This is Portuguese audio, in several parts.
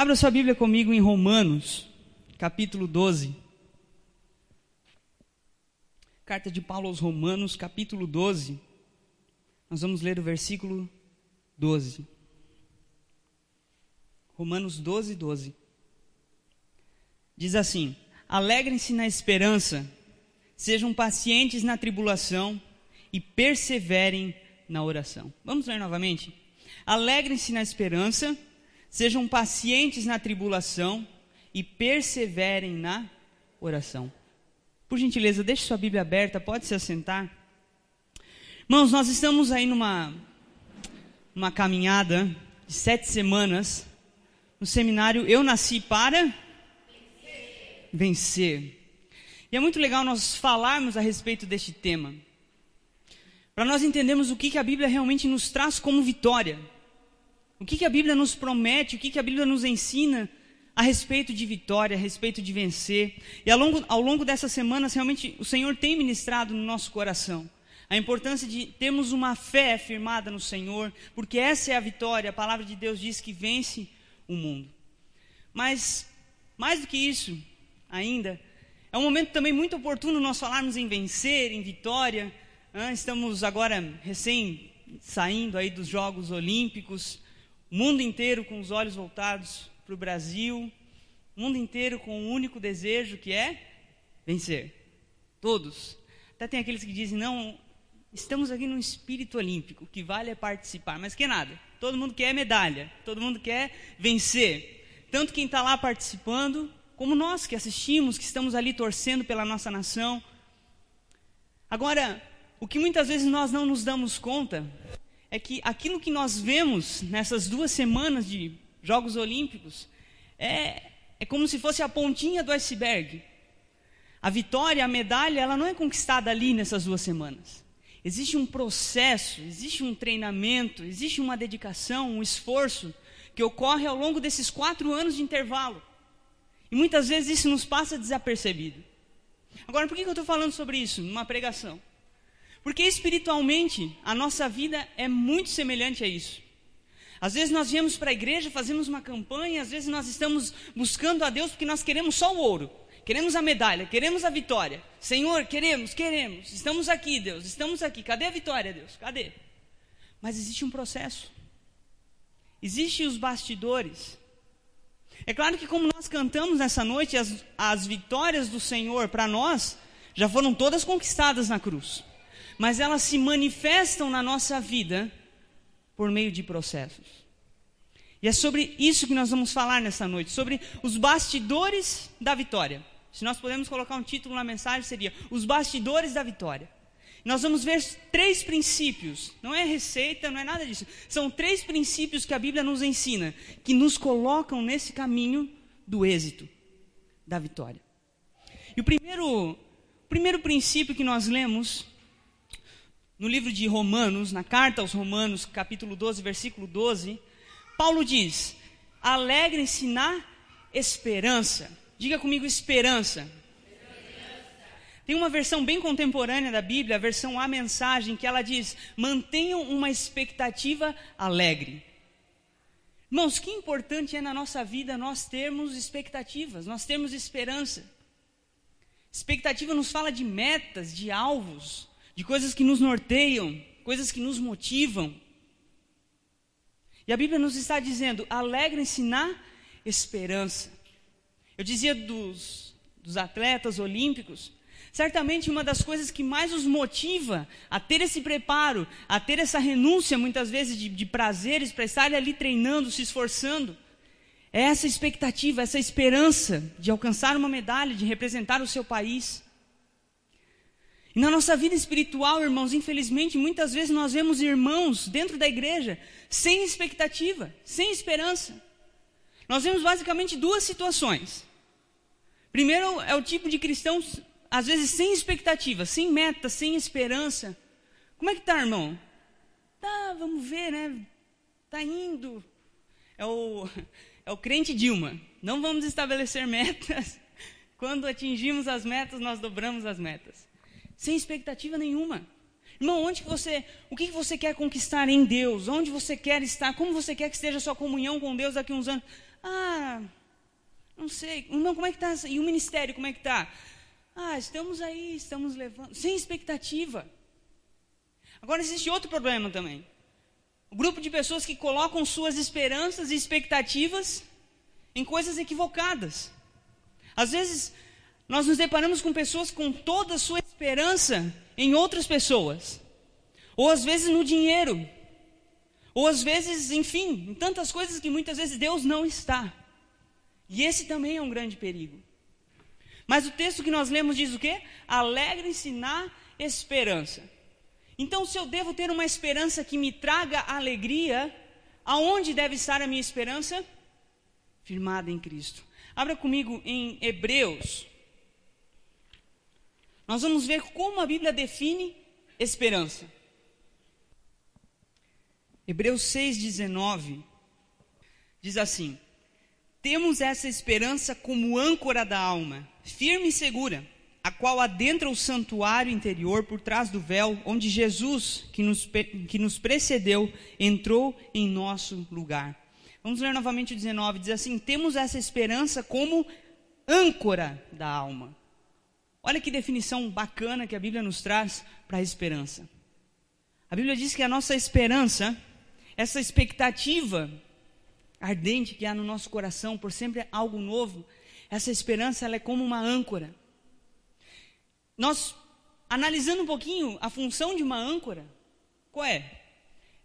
Abra sua Bíblia comigo em Romanos, capítulo 12. Carta de Paulo aos Romanos, capítulo 12. Nós vamos ler o versículo 12. Romanos 12, 12. Diz assim: Alegrem-se na esperança, sejam pacientes na tribulação e perseverem na oração. Vamos ler novamente? Alegrem-se na esperança, sejam pacientes na tribulação e perseverem na oração. Por gentileza, deixe sua Bíblia aberta, pode se assentar. Irmãos, nós estamos aí numa, numa caminhada de sete semanas no seminário Eu Nasci para Vencer. Vencer. E é muito legal nós falarmos a respeito deste tema. Para nós entendermos o que, que a Bíblia realmente nos traz como vitória. O que, que a Bíblia nos promete, o que, que a Bíblia nos ensina a respeito de vitória, a respeito de vencer. E ao longo, ao longo dessas semanas, realmente, o Senhor tem ministrado no nosso coração a importância de termos uma fé firmada no Senhor, porque essa é a vitória. A palavra de Deus diz que vence o mundo. Mas, mais do que isso, ainda, é um momento também muito oportuno nós falarmos em vencer, em vitória. Estamos agora recém saindo aí dos Jogos Olímpicos, o mundo inteiro com os olhos voltados para o Brasil, o mundo inteiro com um único desejo que é vencer. Todos. Até tem aqueles que dizem, não, estamos aqui num espírito olímpico, o que vale é participar, mas que nada. Todo mundo quer medalha, todo mundo quer vencer. Tanto quem está lá participando, como nós que assistimos, que estamos ali torcendo pela nossa nação. Agora, o que muitas vezes nós não nos damos conta é que aquilo que nós vemos nessas duas semanas de Jogos Olímpicos, é, é como se fosse a pontinha do iceberg. A vitória, a medalha, ela não é conquistada ali nessas duas semanas. Existe um processo, existe um treinamento, existe uma dedicação, um esforço que ocorre ao longo desses quatro anos de intervalo. E muitas vezes isso nos passa desapercebido. Agora, por que eu estou falando sobre isso numa pregação? Porque espiritualmente a nossa vida é muito semelhante a isso. Às vezes nós viemos para a igreja, fazemos uma campanha, às vezes nós estamos buscando a Deus porque nós queremos só o ouro, queremos a medalha, queremos a vitória. Senhor, queremos, queremos, estamos aqui, Deus, estamos aqui. Cadê a vitória, Deus? Cadê? Mas existe um processo. Existem os bastidores. É claro que, como nós cantamos nessa noite, as, as vitórias do Senhor para nós já foram todas conquistadas na cruz, mas elas se manifestam na nossa vida por meio de processos. E é sobre isso que nós vamos falar nessa noite, sobre os bastidores da vitória. Se nós podemos colocar um título na mensagem, seria Os Bastidores da Vitória. Nós vamos ver três princípios, não é receita, não é nada disso. São três princípios que a Bíblia nos ensina, que nos colocam nesse caminho do êxito, da vitória. E o primeiro, o primeiro princípio que nós lemos no livro de Romanos, na carta aos Romanos, capítulo 12, versículo 12, Paulo diz: alegrem-se na esperança. Diga comigo, esperança. Tem uma versão bem contemporânea da Bíblia, a versão A Mensagem, que ela diz: mantenham uma expectativa alegre. Irmãos, que importante é na nossa vida nós termos expectativas, nós termos esperança. Expectativa nos fala de metas, de alvos, de coisas que nos norteiam, coisas que nos motivam. E a Bíblia nos está dizendo: alegrem-se na esperança. Eu dizia dos, dos atletas olímpicos, certamente uma das coisas que mais os motiva a ter esse preparo, a ter essa renúncia, muitas vezes, de, de prazeres, para estarem ali treinando, se esforçando, é essa expectativa, essa esperança de alcançar uma medalha, de representar o seu país. E na nossa vida espiritual, irmãos, infelizmente, muitas vezes nós vemos irmãos dentro da igreja sem expectativa, sem esperança. Nós vemos basicamente duas situações. Primeiro é o tipo de cristãos, às vezes, sem expectativa, sem meta, sem esperança. Como é que tá, irmão? Tá, vamos ver, né? Tá indo. É o, é o crente Dilma. Não vamos estabelecer metas. Quando atingimos as metas, nós dobramos as metas sem expectativa nenhuma. Irmão, onde que você, o que, que você quer conquistar em Deus? Onde você quer estar? Como você quer que esteja a sua comunhão com Deus daqui a uns anos? Ah, não sei. Irmão, como é que está? E o ministério, como é que está? Ah, estamos aí, estamos levando. Sem expectativa. Agora existe outro problema também. O grupo de pessoas que colocam suas esperanças e expectativas em coisas equivocadas. Às vezes, nós nos deparamos com pessoas com toda a sua esperança em outras pessoas. Ou às vezes no dinheiro. Ou às vezes, enfim, em tantas coisas que muitas vezes Deus não está. E esse também é um grande perigo. Mas o texto que nós lemos diz o quê? Alegrem-se na esperança. Então, se eu devo ter uma esperança que me traga alegria, aonde deve estar a minha esperança? Firmada em Cristo. Abra comigo em Hebreus. Nós vamos ver como a Bíblia define esperança. Hebreus 6,19 diz assim: Temos essa esperança como âncora da alma, firme e segura a qual adentra o santuário interior por trás do véu, onde Jesus, que nos, que nos precedeu, entrou em nosso lugar. Vamos ler novamente o 19, diz assim: temos essa esperança como âncora da alma. Olha que definição bacana que a Bíblia nos traz para a esperança. A Bíblia diz que a nossa esperança, essa expectativa ardente que há no nosso coração por sempre algo novo, essa esperança ela é como uma âncora nós, analisando um pouquinho a função de uma âncora, qual é?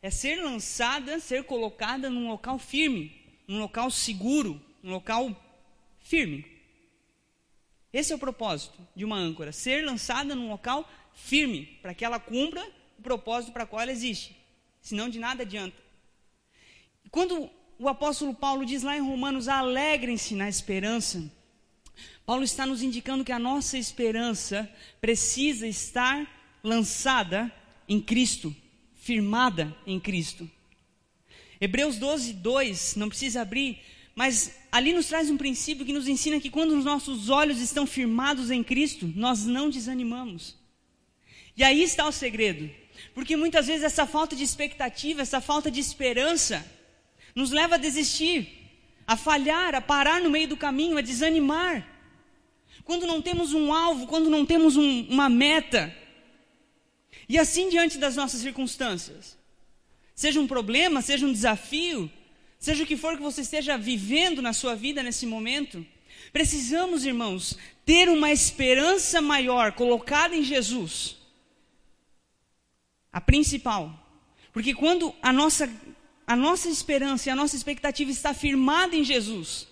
É ser lançada, ser colocada num local firme, num local seguro, num local firme. Esse é o propósito de uma âncora, ser lançada num local firme, para que ela cumpra o propósito para qual ela existe. Senão de nada adianta. Quando o apóstolo Paulo diz lá em Romanos: alegrem-se na esperança, Paulo está nos indicando que a nossa esperança precisa estar lançada em Cristo, firmada em Cristo. Hebreus 12, 2, não precisa abrir, mas ali nos traz um princípio que nos ensina que quando os nossos olhos estão firmados em Cristo, nós não desanimamos. E aí está o segredo, porque muitas vezes essa falta de expectativa, essa falta de esperança, nos leva a desistir, a falhar, a parar no meio do caminho, a desanimar quando não temos um alvo, quando não temos um, uma meta. E assim diante das nossas circunstâncias. Seja um problema, seja um desafio, seja o que for que você esteja vivendo na sua vida nesse momento, precisamos, irmãos, ter uma esperança maior colocada em Jesus. A principal. Porque quando a nossa, a nossa esperança e a nossa expectativa está firmada em Jesus,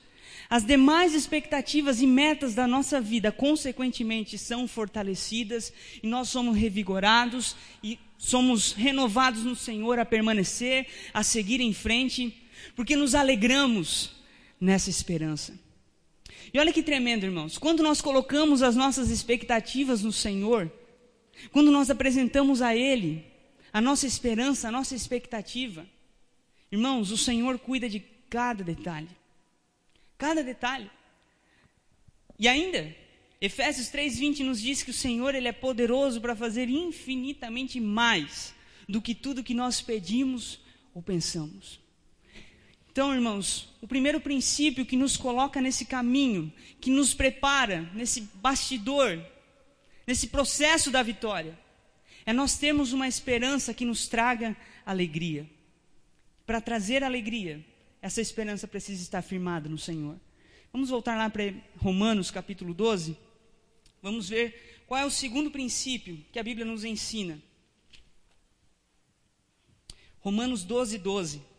as demais expectativas e metas da nossa vida, consequentemente, são fortalecidas e nós somos revigorados e somos renovados no Senhor a permanecer, a seguir em frente, porque nos alegramos nessa esperança. E olha que tremendo, irmãos, quando nós colocamos as nossas expectativas no Senhor, quando nós apresentamos a Ele a nossa esperança, a nossa expectativa, irmãos, o Senhor cuida de cada detalhe cada detalhe. E ainda, Efésios 3:20 nos diz que o Senhor ele é poderoso para fazer infinitamente mais do que tudo que nós pedimos ou pensamos. Então, irmãos, o primeiro princípio que nos coloca nesse caminho, que nos prepara nesse bastidor, nesse processo da vitória, é nós termos uma esperança que nos traga alegria. Para trazer alegria, essa esperança precisa estar firmada no Senhor. Vamos voltar lá para Romanos capítulo 12. Vamos ver qual é o segundo princípio que a Bíblia nos ensina. Romanos 12, 12.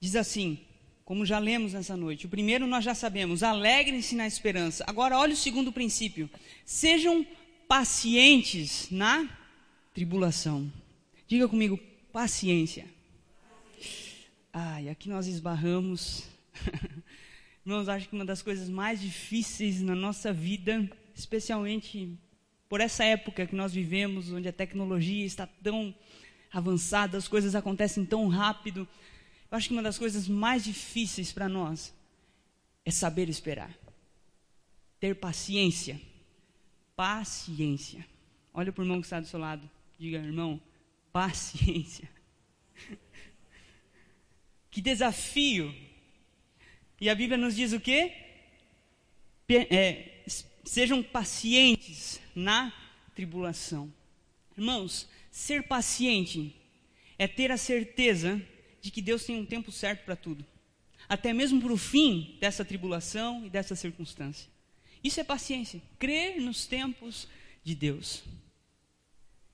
Diz assim, como já lemos nessa noite. O primeiro nós já sabemos, alegrem-se na esperança. Agora, olha o segundo princípio: sejam pacientes na tribulação. Diga comigo, paciência. Ai, aqui nós esbarramos. Irmãos, acho que uma das coisas mais difíceis na nossa vida, especialmente por essa época que nós vivemos, onde a tecnologia está tão avançada, as coisas acontecem tão rápido. Eu acho que uma das coisas mais difíceis para nós é saber esperar. Ter paciência. Paciência. Olha para o irmão que está do seu lado. Diga, irmão, paciência. Que desafio! E a Bíblia nos diz o quê? É, sejam pacientes na tribulação. Irmãos, ser paciente é ter a certeza de que Deus tem um tempo certo para tudo, até mesmo para o fim dessa tribulação e dessa circunstância. Isso é paciência, crer nos tempos de Deus.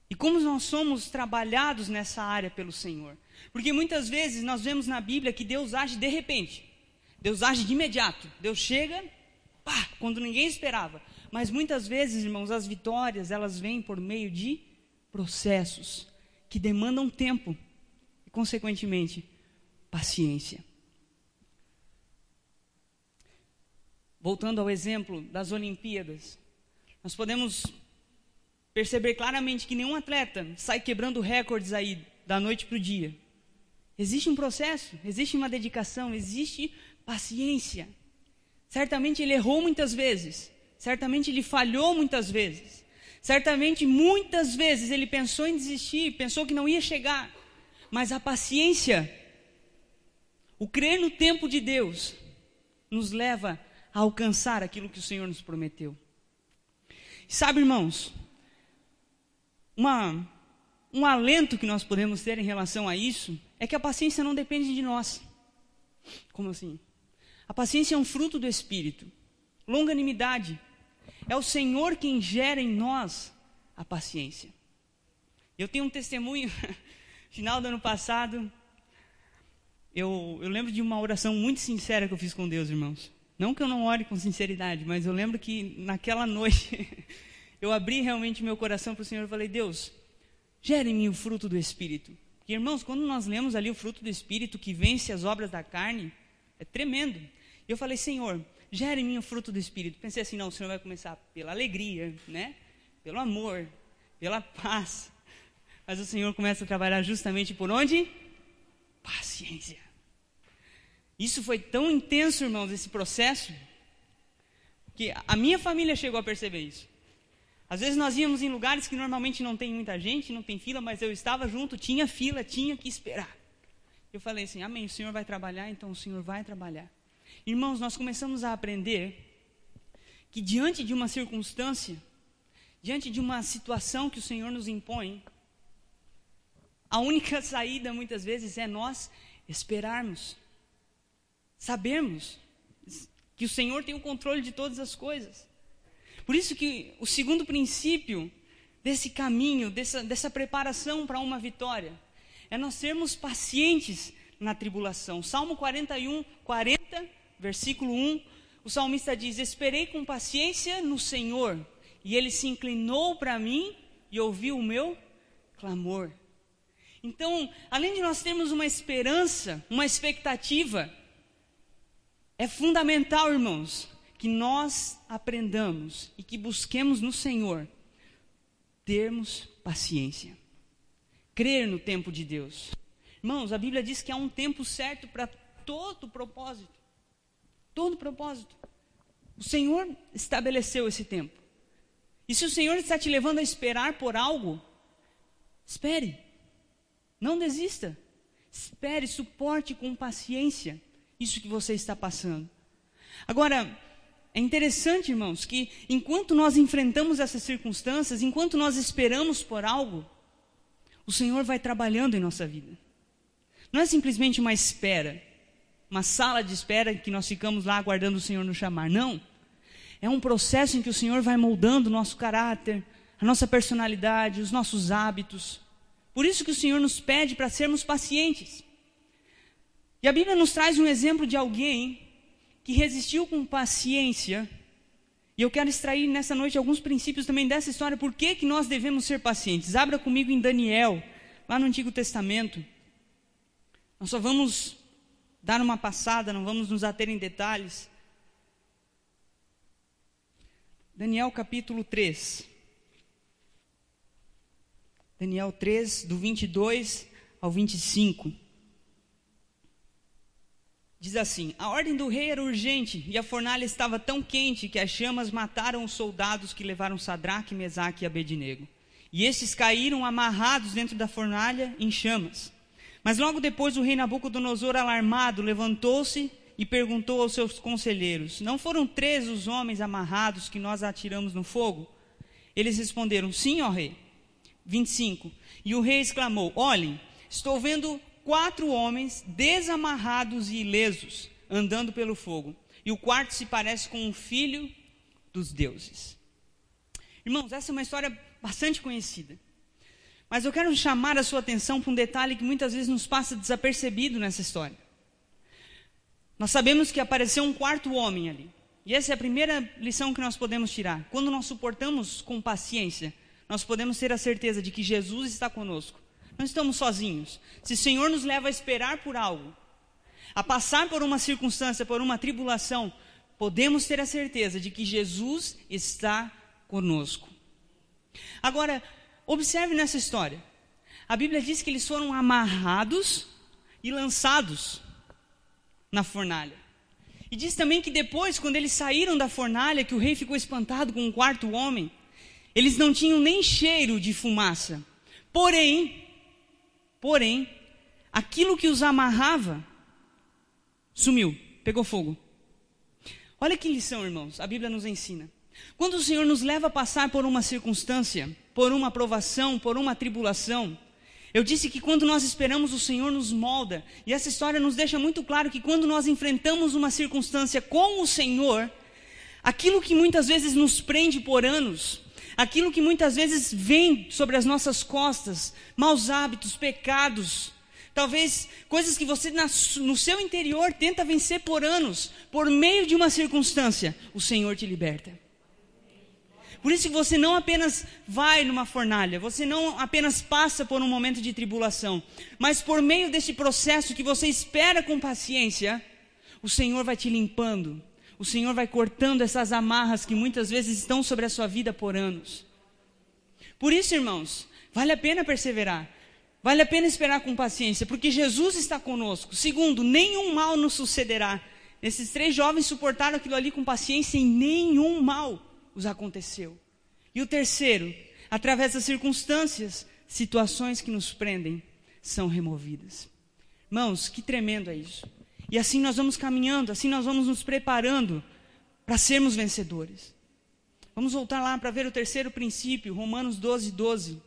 E como nós somos trabalhados nessa área pelo Senhor. Porque muitas vezes nós vemos na Bíblia que Deus age de repente. Deus age de imediato. Deus chega, pá, quando ninguém esperava. Mas muitas vezes, irmãos, as vitórias, elas vêm por meio de processos que demandam tempo consequentemente, paciência. Voltando ao exemplo das Olimpíadas, nós podemos perceber claramente que nenhum atleta sai quebrando recordes aí da noite para o dia. Existe um processo, existe uma dedicação, existe paciência. Certamente ele errou muitas vezes, certamente ele falhou muitas vezes, certamente muitas vezes ele pensou em desistir, pensou que não ia chegar, mas a paciência, o crer no tempo de Deus, nos leva a alcançar aquilo que o Senhor nos prometeu. Sabe, irmãos, uma, um alento que nós podemos ter em relação a isso é que a paciência não depende de nós. Como assim? A paciência é um fruto do Espírito. Longanimidade. É o Senhor quem gera em nós a paciência. Eu tenho um testemunho, final do ano passado, eu, eu lembro de uma oração muito sincera que eu fiz com Deus, irmãos. Não que eu não ore com sinceridade, mas eu lembro que naquela noite eu abri realmente meu coração para o Senhor e falei: Deus, gere em mim o fruto do Espírito. Porque, irmãos, quando nós lemos ali o fruto do Espírito que vence as obras da carne, é tremendo. E eu falei: Senhor, gere em mim o fruto do Espírito. Pensei assim: não, o Senhor vai começar pela alegria, né? pelo amor, pela paz. Mas o Senhor começa a trabalhar justamente por onde? Paciência. Isso foi tão intenso, irmãos, esse processo, que a minha família chegou a perceber isso. Às vezes nós íamos em lugares que normalmente não tem muita gente, não tem fila, mas eu estava junto, tinha fila, tinha que esperar. Eu falei assim: Amém, o Senhor vai trabalhar, então o Senhor vai trabalhar. Irmãos, nós começamos a aprender que diante de uma circunstância, diante de uma situação que o Senhor nos impõe, a única saída muitas vezes é nós esperarmos. Sabermos que o Senhor tem o controle de todas as coisas. Por isso que o segundo princípio desse caminho, dessa, dessa preparação para uma vitória, é nós sermos pacientes na tribulação. Salmo 41, 40, versículo 1, o salmista diz: Esperei com paciência no Senhor, e ele se inclinou para mim e ouviu o meu clamor. Então, além de nós termos uma esperança, uma expectativa, é fundamental, irmãos, que nós aprendamos e que busquemos no Senhor termos paciência. Crer no tempo de Deus. Irmãos, a Bíblia diz que há um tempo certo para todo propósito. Todo propósito. O Senhor estabeleceu esse tempo. E se o Senhor está te levando a esperar por algo, espere. Não desista. Espere, suporte com paciência isso que você está passando. Agora, é interessante, irmãos, que enquanto nós enfrentamos essas circunstâncias, enquanto nós esperamos por algo, o Senhor vai trabalhando em nossa vida. Não é simplesmente uma espera, uma sala de espera que nós ficamos lá aguardando o Senhor nos chamar. Não. É um processo em que o Senhor vai moldando o nosso caráter, a nossa personalidade, os nossos hábitos. Por isso que o Senhor nos pede para sermos pacientes. E a Bíblia nos traz um exemplo de alguém que resistiu com paciência. E eu quero extrair nessa noite alguns princípios também dessa história, por que, que nós devemos ser pacientes. Abra comigo em Daniel, lá no Antigo Testamento. Nós só vamos dar uma passada, não vamos nos ater em detalhes. Daniel capítulo 3. Daniel 3, do 22 ao 25. Diz assim: A ordem do rei era urgente e a fornalha estava tão quente que as chamas mataram os soldados que levaram Sadraque, Mesaque e Abednego. E estes caíram amarrados dentro da fornalha em chamas. Mas logo depois o rei Nabucodonosor, alarmado, levantou-se e perguntou aos seus conselheiros: Não foram três os homens amarrados que nós atiramos no fogo? Eles responderam: Sim, ó rei. 25. E o rei exclamou: Olhem, estou vendo quatro homens desamarrados e ilesos andando pelo fogo. E o quarto se parece com um filho dos deuses. Irmãos, essa é uma história bastante conhecida. Mas eu quero chamar a sua atenção para um detalhe que muitas vezes nos passa desapercebido nessa história. Nós sabemos que apareceu um quarto homem ali. E essa é a primeira lição que nós podemos tirar. Quando nós suportamos com paciência, nós podemos ter a certeza de que Jesus está conosco. Não estamos sozinhos. Se o Senhor nos leva a esperar por algo, a passar por uma circunstância, por uma tribulação, podemos ter a certeza de que Jesus está conosco. Agora, observe nessa história. A Bíblia diz que eles foram amarrados e lançados na fornalha. E diz também que depois, quando eles saíram da fornalha, que o rei ficou espantado com um quarto homem, eles não tinham nem cheiro de fumaça. Porém, porém, aquilo que os amarrava sumiu, pegou fogo. Olha que lição, irmãos, a Bíblia nos ensina. Quando o Senhor nos leva a passar por uma circunstância, por uma provação, por uma tribulação, eu disse que quando nós esperamos, o Senhor nos molda. E essa história nos deixa muito claro que quando nós enfrentamos uma circunstância com o Senhor, aquilo que muitas vezes nos prende por anos, aquilo que muitas vezes vem sobre as nossas costas, maus hábitos, pecados, talvez coisas que você no seu interior tenta vencer por anos, por meio de uma circunstância, o Senhor te liberta. Por isso que você não apenas vai numa fornalha, você não apenas passa por um momento de tribulação, mas por meio deste processo que você espera com paciência, o Senhor vai te limpando, o Senhor vai cortando essas amarras que muitas vezes estão sobre a sua vida por anos. Por isso, irmãos, vale a pena perseverar. Vale a pena esperar com paciência, porque Jesus está conosco. Segundo, nenhum mal nos sucederá. Esses três jovens suportaram aquilo ali com paciência e nenhum mal os aconteceu. E o terceiro, através das circunstâncias, situações que nos prendem são removidas. Irmãos, que tremendo é isso. E assim nós vamos caminhando, assim nós vamos nos preparando para sermos vencedores. Vamos voltar lá para ver o terceiro princípio, Romanos 12, 12.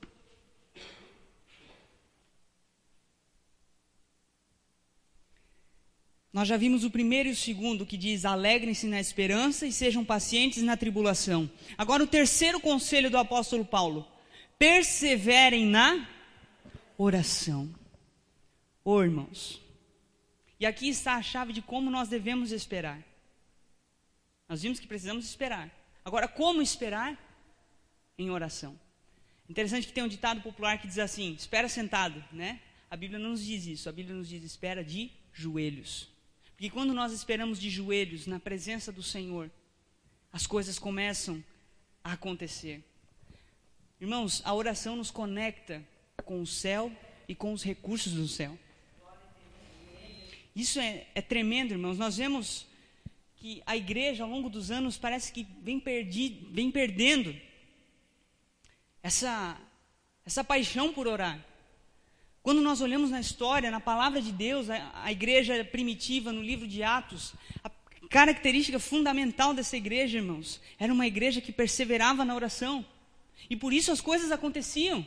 Nós já vimos o primeiro e o segundo que diz: alegrem-se na esperança e sejam pacientes na tribulação. Agora, o terceiro conselho do apóstolo Paulo: perseverem na oração. Oh, irmãos, e aqui está a chave de como nós devemos esperar. Nós vimos que precisamos esperar. Agora, como esperar? Em oração. Interessante que tem um ditado popular que diz assim: espera sentado, né? A Bíblia não nos diz isso. A Bíblia nos diz espera de joelhos. Porque quando nós esperamos de joelhos na presença do Senhor, as coisas começam a acontecer. Irmãos, a oração nos conecta com o céu e com os recursos do céu. Isso é, é tremendo, irmãos. Nós vemos que a igreja, ao longo dos anos, parece que vem, perdi, vem perdendo essa, essa paixão por orar. Quando nós olhamos na história, na palavra de Deus, a, a igreja primitiva, no livro de Atos, a característica fundamental dessa igreja, irmãos, era uma igreja que perseverava na oração. E por isso as coisas aconteciam.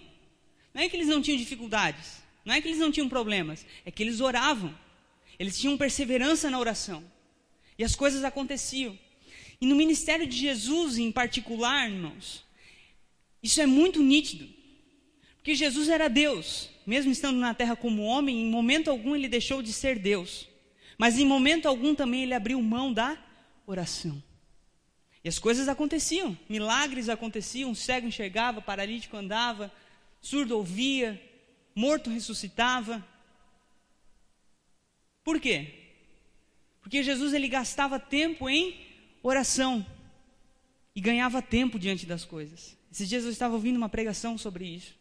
Não é que eles não tinham dificuldades, não é que eles não tinham problemas, é que eles oravam. Eles tinham perseverança na oração. E as coisas aconteciam. E no ministério de Jesus em particular, irmãos, isso é muito nítido. Porque Jesus era Deus, mesmo estando na terra como homem, em momento algum ele deixou de ser Deus. Mas em momento algum também ele abriu mão da oração. E as coisas aconteciam, milagres aconteciam, cego enxergava, paralítico andava, surdo ouvia, morto ressuscitava. Por quê? Porque Jesus ele gastava tempo em oração e ganhava tempo diante das coisas. Esses dias eu estava ouvindo uma pregação sobre isso.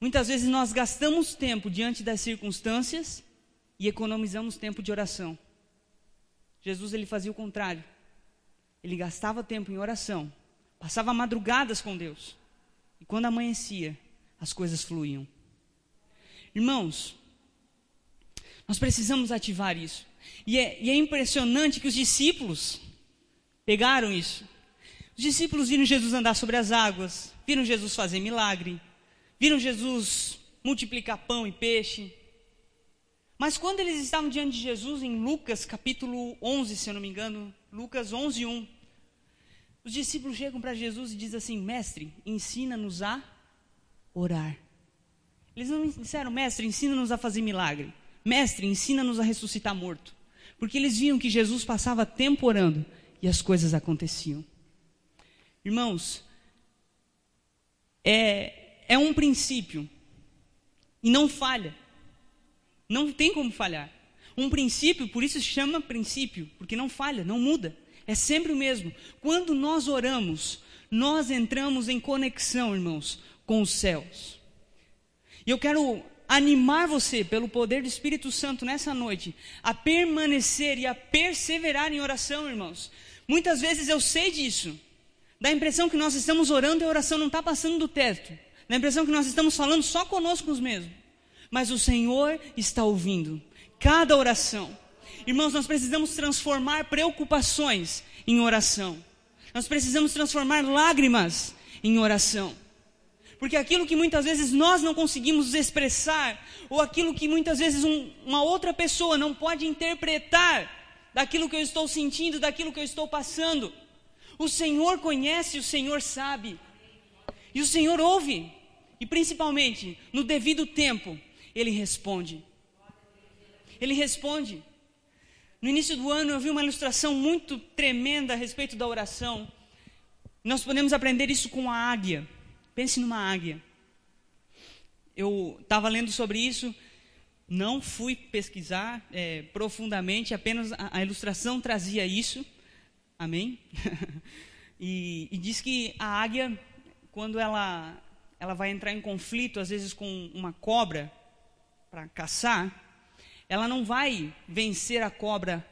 Muitas vezes nós gastamos tempo diante das circunstâncias e economizamos tempo de oração. Jesus ele fazia o contrário. Ele gastava tempo em oração, passava madrugadas com Deus. E quando amanhecia, as coisas fluíam. Irmãos, Nós precisamos ativar isso. E é, e é impressionante que os discípulos pegaram isso. Os discípulos viram Jesus andar sobre as águas, viram Jesus fazer milagre, viram Jesus multiplicar pão e peixe. Mas quando eles estavam diante de Jesus, em Lucas capítulo 11, se eu não me engano, Lucas 11, 1, os discípulos chegam para Jesus e dizem assim: Mestre, ensina-nos a orar. Eles não disseram, Mestre, ensina-nos a fazer milagre. Mestre, ensina-nos a ressuscitar morto. Porque eles viam que Jesus passava tempo orando e as coisas aconteciam. Irmãos, é, é um princípio e não falha. Não tem como falhar. Um princípio, por isso se chama princípio, porque não falha, não muda. É sempre o mesmo. Quando nós oramos, nós entramos em conexão, irmãos, com os céus. E eu quero animar você, pelo poder do Espírito Santo nessa noite, a permanecer e a perseverar em oração, irmãos. Muitas vezes eu sei disso. Dá a impressão que nós estamos orando e a oração não está passando do teto. Dá a impressão que nós estamos falando só conosco mesmos. Mas o Senhor está ouvindo cada oração. Irmãos, nós precisamos transformar preocupações em oração. Nós precisamos transformar lágrimas em oração. Porque aquilo que muitas vezes nós não conseguimos expressar, ou aquilo que muitas vezes um, uma outra pessoa não pode interpretar daquilo que eu estou sentindo, daquilo que eu estou passando, o Senhor conhece, o Senhor sabe. E o Senhor ouve. E principalmente, no devido tempo, Ele responde. Ele responde. No início do ano eu vi uma ilustração muito tremenda a respeito da oração. Nós podemos aprender isso com a águia. Pense numa águia. Eu estava lendo sobre isso, não fui pesquisar é, profundamente, apenas a, a, ilustração trazia isso. Amém? e, e diz que a águia, quando ela, ela vai entrar em conflito, às vezes com uma cobra, para caçar, ela não vai vencer a cobra,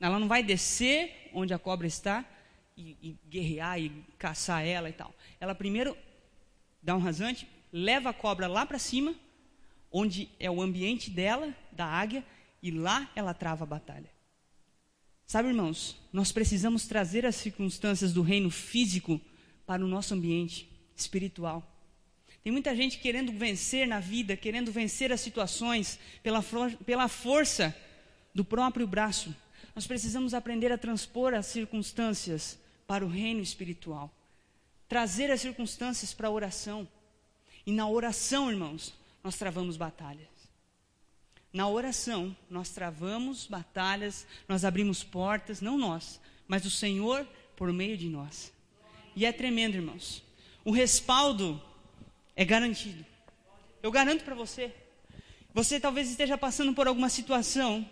ela não vai descer onde a cobra está e, e guerrear e caçar ela e tal. Ela primeiro dá um rasante, leva a cobra lá para cima, onde é o ambiente dela, da águia, e lá ela trava a batalha. Sabe, irmãos, nós precisamos trazer as circunstâncias do reino físico para o nosso ambiente espiritual. Tem muita gente querendo vencer na vida, querendo vencer as situações pela, for pela força do próprio braço. Nós precisamos aprender a transpor as circunstâncias para o reino espiritual trazer as circunstâncias para a oração. E na oração, irmãos, nós travamos batalhas. Na oração, nós travamos batalhas, nós abrimos portas, não nós, mas o Senhor por meio de nós. E é tremendo, irmãos. O respaldo é garantido. Eu garanto para você. Você talvez esteja passando por alguma situação.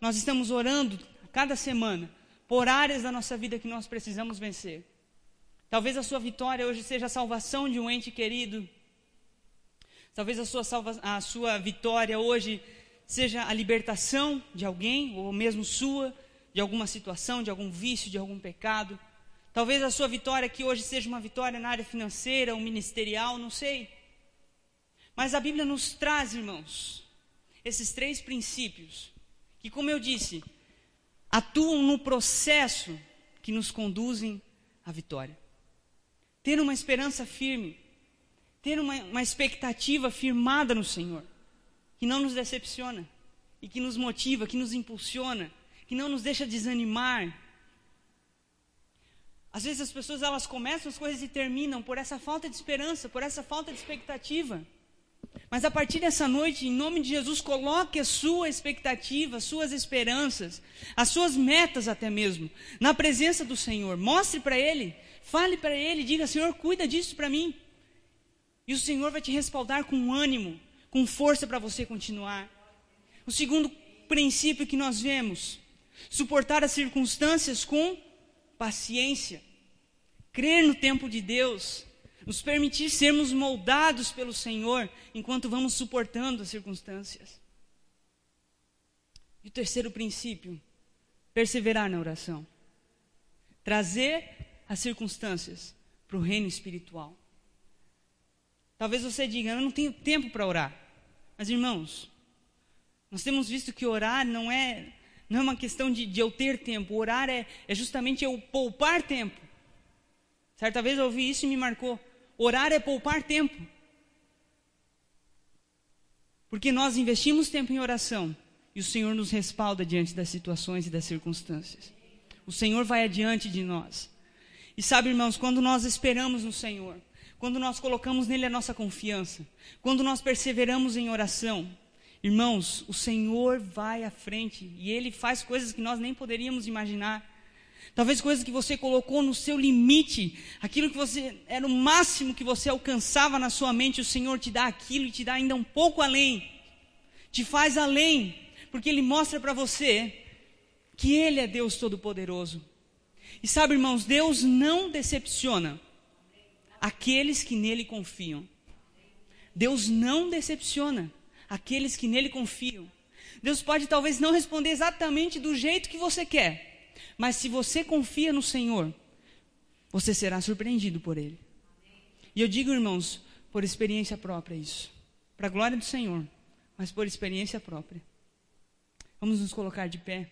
Nós estamos orando cada semana por áreas da nossa vida que nós precisamos vencer. Talvez a sua vitória hoje seja a salvação de um ente querido. Talvez a sua, salva, a sua vitória hoje seja a libertação de alguém, ou mesmo sua, de alguma situação, de algum vício, de algum pecado. Talvez a sua vitória aqui hoje seja uma vitória na área financeira ou ministerial, não sei. Mas a Bíblia nos traz, irmãos, esses três princípios, que, como eu disse, atuam no processo que nos conduzem à vitória ter uma esperança firme, ter uma, uma expectativa firmada no Senhor, que não nos decepciona e que nos motiva, que nos impulsiona, que não nos deixa desanimar. Às vezes as pessoas elas começam as coisas e terminam por essa falta de esperança, por essa falta de expectativa. Mas a partir dessa noite, em nome de Jesus, coloque a sua expectativa, as suas esperanças, as suas metas até mesmo, na presença do Senhor. Mostre para Ele Fale para Ele, diga: Senhor, cuida disso para mim. E o Senhor vai te respaldar com ânimo, com força para você continuar. O segundo princípio que nós vemos: suportar as circunstâncias com paciência. Crer no tempo de Deus, nos permitir sermos moldados pelo Senhor enquanto vamos suportando as circunstâncias. E o terceiro princípio, perseverar na oração. Trazer as circunstâncias para o reino espiritual. Talvez você diga, eu não tenho tempo para orar. Mas irmãos, Nós temos visto que orar não é, não é uma questão de, de eu ter tempo, orar é, é justamente eu poupar tempo. Certa vez eu ouvi isso e me marcou. Orar é poupar tempo. Porque nós investimos tempo em oração e o Senhor nos respalda diante das situações e das circunstâncias. O Senhor vai adiante de nós. E sabe, irmãos, quando nós esperamos no Senhor, quando nós colocamos nele a nossa confiança, quando nós perseveramos em oração, irmãos, o Senhor vai à frente e ele faz coisas que nós nem poderíamos imaginar. Talvez coisas que você colocou no seu limite, aquilo que você era o máximo que você alcançava na sua mente, o Senhor te dá aquilo e te dá ainda um pouco além. Te faz além, porque ele mostra para você que ele é Deus todo-poderoso. E sabe, irmãos, Deus não decepciona aqueles que nele confiam. Deus não decepciona aqueles que nele confiam. Deus pode talvez não responder exatamente do jeito que você quer, mas se você confia no Senhor, você será surpreendido por Ele. E eu digo, irmãos, por experiência própria isso, para a glória do Senhor, mas por experiência própria. Vamos nos colocar de pé.